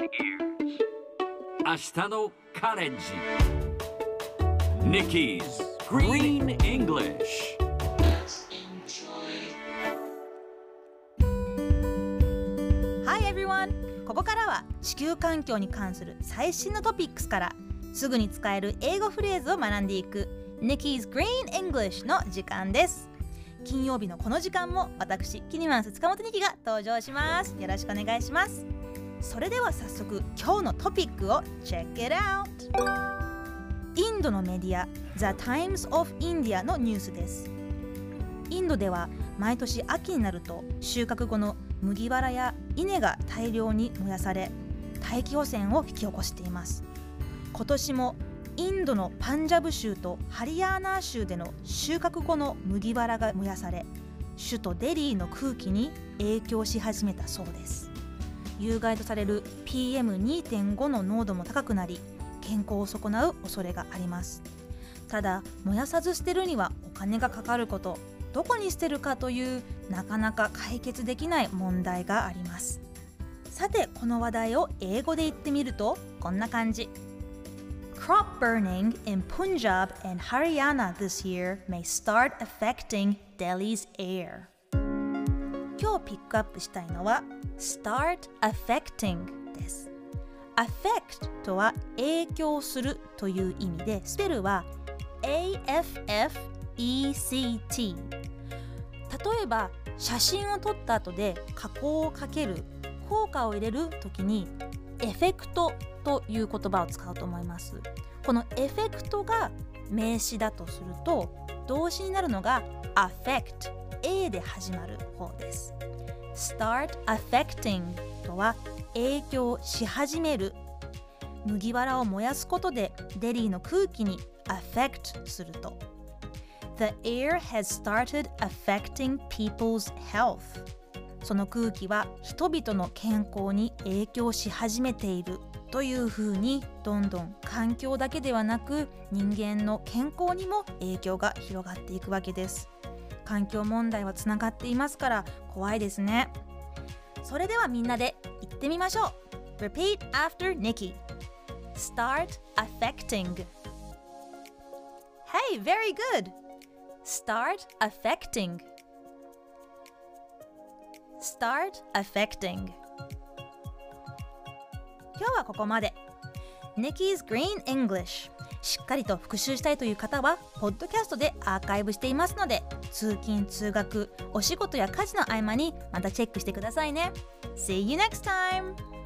明日のカレッジ。Nikki's Green English Hi everyone! ここからは地球環境に関する最新のトピックスからすぐに使える英語フレーズを学んでいく Nikki's Green English の時間です。金曜日のこの時間も私キニマンス塚本ニキが登場します。よろしくお願いします。それでは早速今日のトピックを Check it out! インドのメディア The Times of India のニュースです。インドでは毎年秋になると収穫後の麦わらや稲が大量に燃やされ大気汚染を引き起こしています。今年もインドのパンジャブ州とハリヤーナー州での収穫後の麦わらが燃やされ首都デリーの空気に影響し始めたそうです。有害とされる PM2.5 の濃度も高くなり健康を損なう恐れがあります。ただ燃やさず捨てるにはお金がかかることどこに捨てるかというなかなか解決できない問題があります。さてこの話題を英語で言ってみるとこんな感じ。Crop burning in Punjab and Haryana this year may start affecting Delhi's air. 今日ピックアップしたいのは start affecting です。affect とは影響するという意味でスペルは AFFECT 例えば写真を撮った後で加工をかける効果を入れる時にエフェクトという言葉を使うと思います。このエフェクトが名詞だとすると動詞になるのが affect A で始まる方です。Start affecting とは影響し始める。麦わらを燃やすことでデリーの空気に affect すると。The air has started affecting people's health その空気は人々の健康に影響し始めている。というふうにどんどん環境だけではなく人間の健康にも影響が広がっていくわけです。環境問題はつながっていますから怖いですねそれではみんなで言ってみましょう Repeat after Nikki Start affecting Hey, very good Start affecting Start affecting 今日はここまで Nikki's Green English しっかりと復習したいという方はポッドキャストでアーカイブしていますので通勤通学お仕事や家事の合間にまたチェックしてくださいね See you next time!